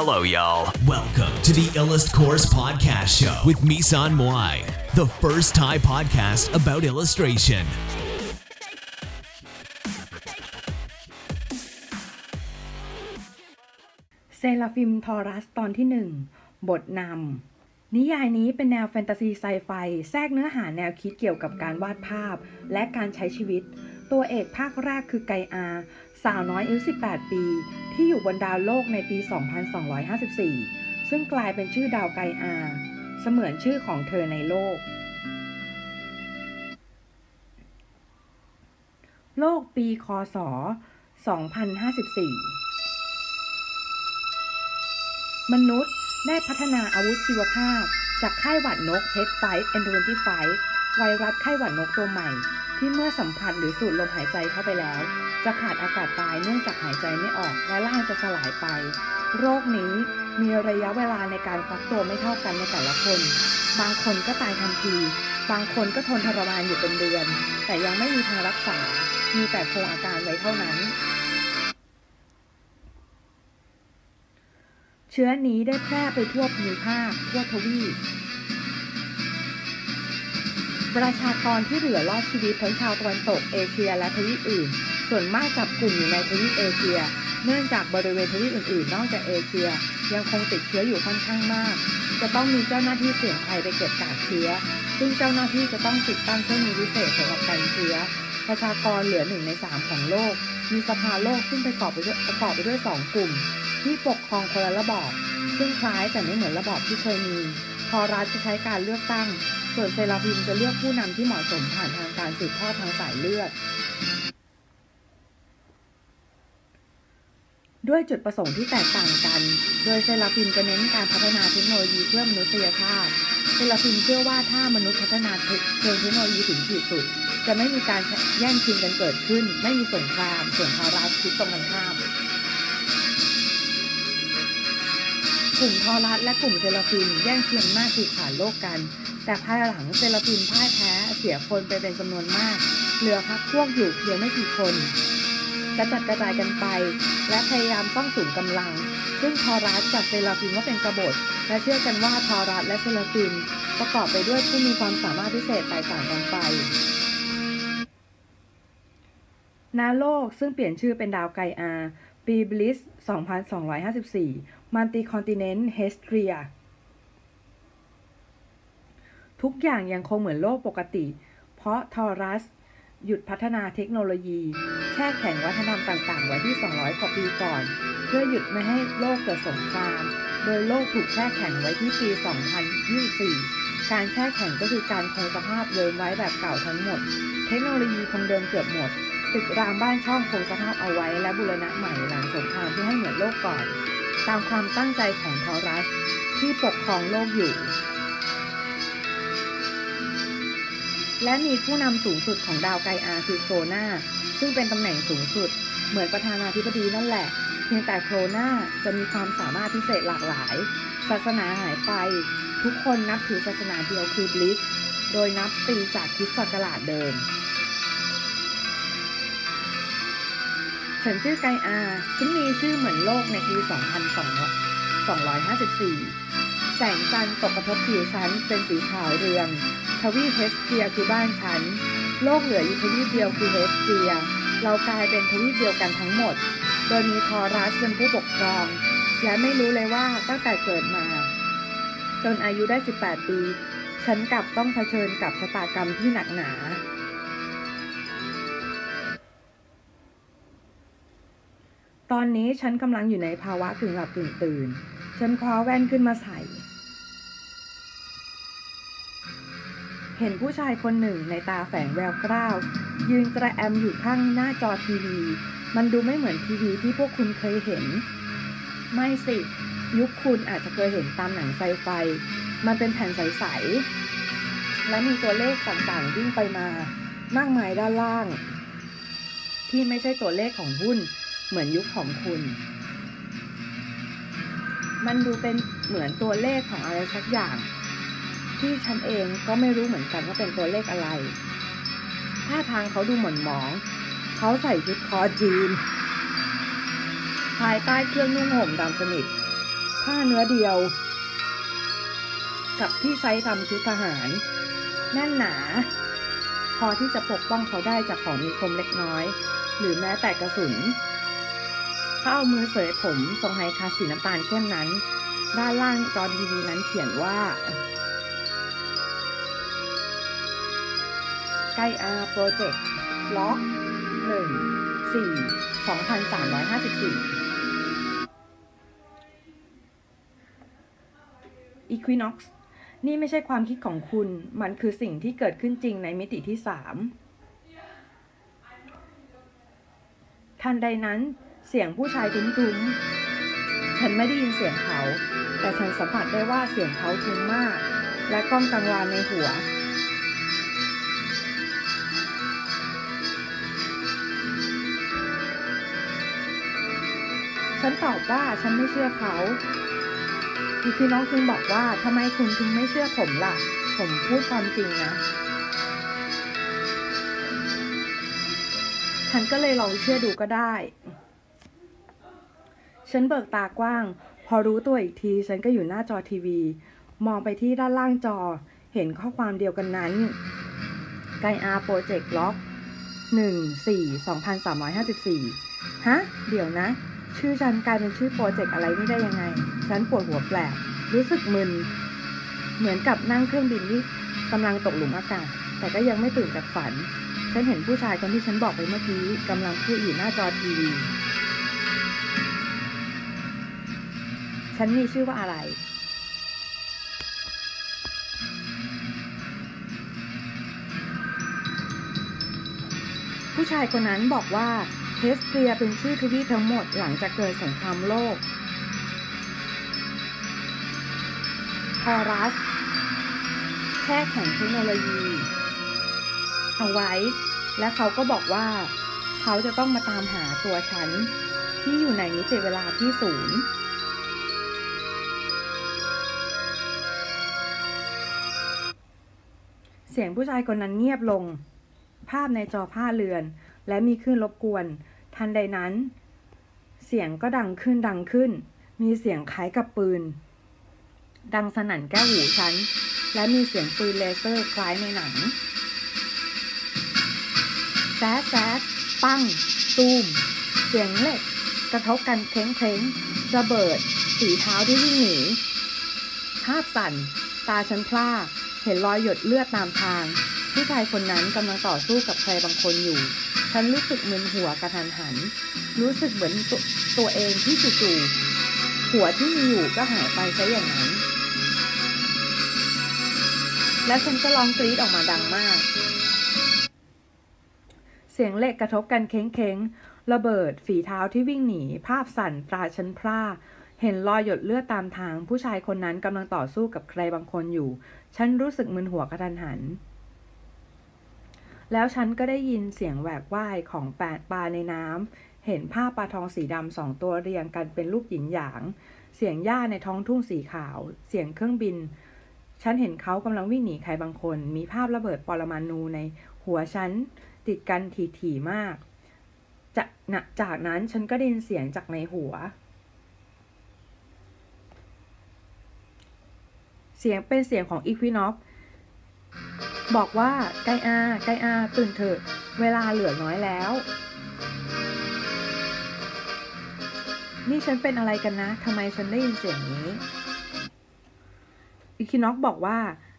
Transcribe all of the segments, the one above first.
Hello, y'all. Welcome to the Illust Course Podcast Show with Misan Moai, the first Thai podcast about illustration. เซราฟิมทอรัสตอนที่หนึ่งบทนำ นิยายนี้เป็นแนวแฟนตาซีไซไฟ แทรกเนื้อหาแนวคิดเกี่ยวกับการวาดภาพ และการใช้ชีวิต ตัวเอกภาคแรกคือไกอา สาวน้อยอายุ18 ปี ที่อยู่บนดาวโลกในปี 2254 ซึ่งกลายเป็นชื่อดาวไกอา เสมือนชื่อของเธอในโลก โลกปีคศ 2054 มนุษย์ได้พัฒนาอาวุธชีวภาพ จากไข้หวัดนก H5N25 ไวรัสไข้หวัดนกตัวใหม่ ที่เมื่อสัมผัสหรือสูดลมหายใจเข้าไปแล้ว จะขาดอากาศตายเนื่องจากหายใจไม่ออกและร่างจะสลายไป โรคนี้มีระยะเวลาในการฟักตัวไม่เท่ากันในแต่ละคน บางคนก็ตายทันที บางคนก็ทนทรมานอยู่เป็นเดือน แต่ยังไม่มีทางรักษา มีแต่คงอาการไว้เท่านั้น เชื้อนี้ได้แพร่ไปทั่วภูมิภาคทั่วทวีป ประชากรที่เหลือรอดชีวิตทั้งชาวตะวันตกเอเชียและทวีปอื่น ส่วนมากจับกลุ่มอยู่ในทวีปเอเชีย เนื่องจากบริเวณทวีปอื่นๆ นอกจากเอเชีย ยังคงติดเชื้ออยู่ค่อนข้างมาก จะต้องมีเจ้าหน้าที่เสี่ยงภัยไปเก็บกากเชื้อ ซึ่งเจ้าหน้าที่จะต้องติดตั้งเครื่องมือพิเศษสำหรับกันเชื้อ ประชากรเหลือหนึ่งในสามของโลก มีสภาโลกซึ่งประกอบไปด้วยประกอบไปด้วยสองกลุ่ม ที่ปกครองคนละระบอบซึ่งคล้ายแต่ไม่เหมือนระบอบที่เคยมี ทอรัสจะใช้การเลือกตั้ง ส่วนเซราฟิมจะเลือกผู้นำที่เหมาะสมผ่านทางการสืบทอดทางสายเลือด ด้วยจุดประสงค์ที่แตกต่างกัน โดยเซราฟิมจะเน้นการพัฒนาเทคโนโลยีเพื่อมนุษยชาติเซราฟิมเชื่อว่าถ้ามนุษย์พัฒนาเทคเชิงเทคโนโลยีถึงขีดสุด จะไม่มีการแย่งชิงกันเกิดขึ้น ไม่มีสงคราม ส่วนทอรัสคิดตรงกันข้ามกลุ่มทอรัสและกลุ่มเซราฟิมแย่งชิงอำนาจผูกขาดโลกกัน แต่ภายหลังเซราฟิมพ่ายแพ้เสียคนไปเป็นจำนวนมาก เหลือพรรคพวกอยู่เพียงไม่กี่คน กระจัดกระจายกันไป และพยายามซ่องสุมกำลัง ซึ่งทอรัสจัดเซราฟิมว่าเป็นกบฏ และเชื่อกันว่าทอรัสและเซราฟิมประกอบไปด้วยผู้มีความสามารถพิเศษแตกต่างกันไปณ โลกซึ่งเปลี่ยนชื่อเป็นดาวไกอาปีบลิส 2254 มันติ continent เฮสเทีย ทุกอย่างยังคงเหมือนโลกปกติ เพราะทอรัส หยุดพัฒนาเทคโนโลยี แช่แข็งวัฒนธรรมต่างๆ ไว้ที่ 200 กว่าปีก่อน เพื่อหยุดไม่ให้โลกเกิดสงคราม โดยโลกถูกแช่แข็งไว้ที่ปี 2024 การแช่แข็งก็คือการคงสภาพเดิมไว้แบบเก่าทั้งหมด เทคโนโลยีคงเดิมเกือบหมด ตึกรามบ้านช่องคงสภาพเอาไว้และบูรณะใหม่หลังสงครามเพื่อให้เหมือนโลกก่อน ตามความตั้งใจของทอรัส ที่ปกครองโลกอยู่ และมีผู้นำสูงสุดของดาวไกอาคือโครนาซึ่งเป็นตำแหน่งสูงสุด เหมือนประธานาธิบดีนั่นแหละ เพียงแต่โครนาจะมีความสามารถพิเศษหลากหลาย ศาสนาหายไป ทุกคนนับถือศาสนาเดียวคือบลิสโดยนับปีจากคริสตศักราชเดิม ฉันชื่อไกอาฉันมีชื่อเหมือนโลกในปี 2254 แสงจันทร์ตกกระทบผิวฉันเป็นสีขาวเรือง ทวีปเฮสเทียคือบ้านฉัน โลกเหลืออยู่ทวีปเดียวคือเฮสเทีย เรากลายเป็นทวีปเดียวกันทั้งหมด โดยมีทอรัสเป็นผู้ปกครอง และไม่รู้เลยว่าตั้งแต่เกิดมา จนอายุได้ 18 ปี ฉันกลับต้องเผชิญกับชะตากรรมที่หนักหนาตอนนี้ฉันกำลังอยู่ในภาวะกึ่งหลับกึ่งตื่น ฉันคว้าแว่นขึ้นมาใส่ เห็นผู้ชายคนหนึ่งในตาแฝงแววกล้าว ยืนกระแอมอยู่ข้างหน้าจอทีวี มันดูไม่เหมือนทีวีที่พวกคุณเคยเห็น ไม่สิ ยุคคุณอาจจะเคยเห็นตามหนังไซไฟ มันเป็นแผ่นใส ๆ และมีตัวเลขต่างๆ วิ่งไปมา มากมายด้านล่าง ที่ไม่ใช่ตัวเลขของหุ้น เหมือนยุคของคุณ มันดูเป็นเหมือนตัวเลขของอะไรสักอย่าง ที่ฉันเองก็ไม่รู้เหมือนกันว่าเป็นตัวเลขอะไร ท่าทางเขาดูหม่นหมอง เขาใส่ชุดคอจีน ภายใต้เครื่องนุ่งห่มดำสนิท ผ้าเนื้อเดียว กับที่ใช้ทำชุดทหารแน่นหนา พอที่จะปกป้องเขาได้จากของมีคมเล็กน้อย หรือแม้แต่กระสุนเขาเอามือเสยผมทรงไฮคาสีน้ำตาลเข้มนั้น ด้านล่างจอทีวีนั้นเขียนว่า ไกอาโปรเจกต์ล็อกหนึ่งสี่สองพันสามร้อยห้าสิบสี่ Equinox นี่ไม่ใช่ความคิดของคุณ มันคือสิ่งที่เกิดขึ้นจริงในมิติที่สามทันใดนั้นเสียงผู้ชายทุ้มๆฉันไม่ได้ยินเสียงเขา แต่ฉันสัมผัสได้ว่าเสียงเขาทุ้มมาก และก้องกังวานในหัว ฉันตอบว่าฉันไม่เชื่อเขาอีคือน้องจึงบอกว่าทำไมคุณถึงไม่เชื่อผมล่ะ ผมพูดความจริงนะ ฉันก็เลยลองเชื่อดูก็ได้ ฉันเบิกตากว้าง พอรู้ตัวอีกที ฉันก็อยู่หน้าจอทีวี มองไปที่ด้านล่างจอ เห็นข้อความเดียวกันนั้นไกอา Project Log หนึ่งสี่สองพันสามร้อยห้าสิบสี่ฮะ เดี๋ยวนะ ชื่อฉันกลายเป็นชื่อโปรเจกต์อะไรนี่ได้ยังไง ฉันปวดหัวแปลก รู้สึกมึน เหมือนกับนั่งเครื่องบินที่กำลังตกหลุมอากาศ แต่ก็ยังไม่ตื่นจากฝัน ฉันเห็นผู้ชายคนที่ฉันบอกไปเมื่อกี้กำลังพูดอยู่หน้าจอทีวี ฉันมีชื่อว่าอะไร ผู้ชายคนนั้นบอกว่า เฮสเทียเป็นชื่อทวีปทั้งหมดหลังจากเกิดสงครามโลกทอรัสแช่แข็งเทคโนโลยี เอาไว้ และเขาก็บอกว่า เขาจะต้องมาตามหาตัวฉัน ที่อยู่ในมิติเวลาที่ศูนย์เสียงผู้ชายคนนั้นเงียบลง ภาพในจอผ้าเรือน และมีคลื่นรบกวน ทันใดนั้น เสียงก็ดังขึ้นดังขึ้น มีเสียงคล้ายกับปืน ดังสนั่นแก้วหูฉัน และมีเสียงปืนเลเซอร์คล้ายในหนังแซดแซดปั้งตูม เสียงเหล็ก กระทบกันเคล้งเคล้งระเบิดสีเท้าที่วิ่งหนีภาพสั่น ตาฉันพร่า เห็นรอยหยดเลือดตามทาง ผู้ชายคนนั้นกำลังต่อสู้กับใครบางคนอยู่ ฉันรู้สึกมึนหัวกระทันหัน รู้สึกเหมือนตตัวเองที่จู่ๆหัวที่มีอยู่ก็หายไปซะอย่างนั้น และฉันก็ร้องกรี๊ดออกมาดังมาก เสียงเหล็กกระทบกันเค้งๆ ระเบิดฝีเท้าที่วิ่งหนี ภาพสั่นตราฉันพร่าเห็นรอยหยดเลือดตามทาง ผู้ชายคนนั้นกำลังต่อสู้กับใครบางคนอยู่ ฉันรู้สึกมึนหัวกระทันหัน แล้วฉันก็ได้ยินเสียงแหวกว่ายของแปดปลาในน้ำ เห็นภาพปลาทองสีดำสองตัวเรียงกันเป็นลูกหยินหยาง เสียงหญ้าในท้องทุ่งสีขาว เสียงเครื่องบิน ฉันเห็นเขากำลังวิ่งหนีใครบางคน มีภาพระเบิดปรมาณูในหัวฉันติดกันถี่ๆมากจากนะจากนั้นฉันก็ได้ยินเสียงจากในหัว เสียงเป็นเสียงของอีควินอก บอกว่าไกอาไกอาตื่นเถอะ เวลาเหลือน้อยแล้ว นี่ฉันเป็นอะไรกันนะทำไมฉันได้ยินเสียงนี้ อีคินอกบอกว่า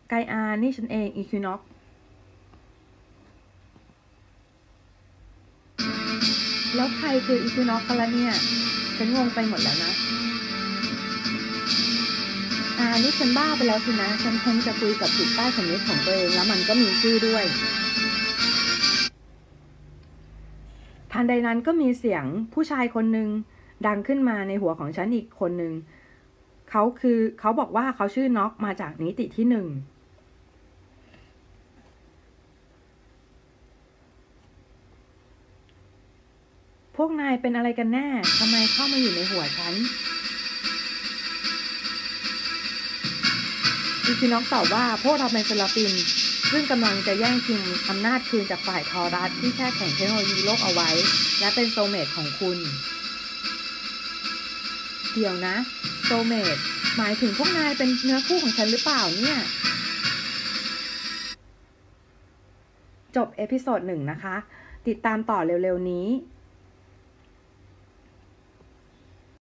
ไกอานี่ฉันเองอีคินอกแล้วใครคืออีคินอกกันละเนี่ย ฉันงงไปหมดแล้วนะ อ่านี่ฉันบ้าไปแล้วสินะ ฉันคงจะคุยกับจิตใต้สำนึกของตัวเองแล้วมันก็มีชื่อด้วย ทันใดนั้นก็มีเสียงผู้ชายคนหนึ่งดังขึ้นมาในหัวของฉันอีกคนหนึ่งเขาคือเขาบอกว่าเขาชื่อน็อกมาจากนิติที่หนึ่งพวกนายเป็นอะไรกันแน่ทำไมเข้ามาอยู่ในหัวฉัน มีพี่น้องตอบว่าพวกเราเป็นเซราฟิม ซึ่งกำลังจะแย่งชิงอำนาจคืนจากฝ่ายทอรัสที่แช่แข็งเทคโนโลยีโลกเอาไว้ และเป็น soulmate ของคุณ เดี๋ยวนะ soulmate หมายถึงพวกนายเป็นเนื้อคู่ของฉันหรือเปล่าเนี่ย จบ episode หนึ่งนะคะ ติดตามต่อเร็วๆนี้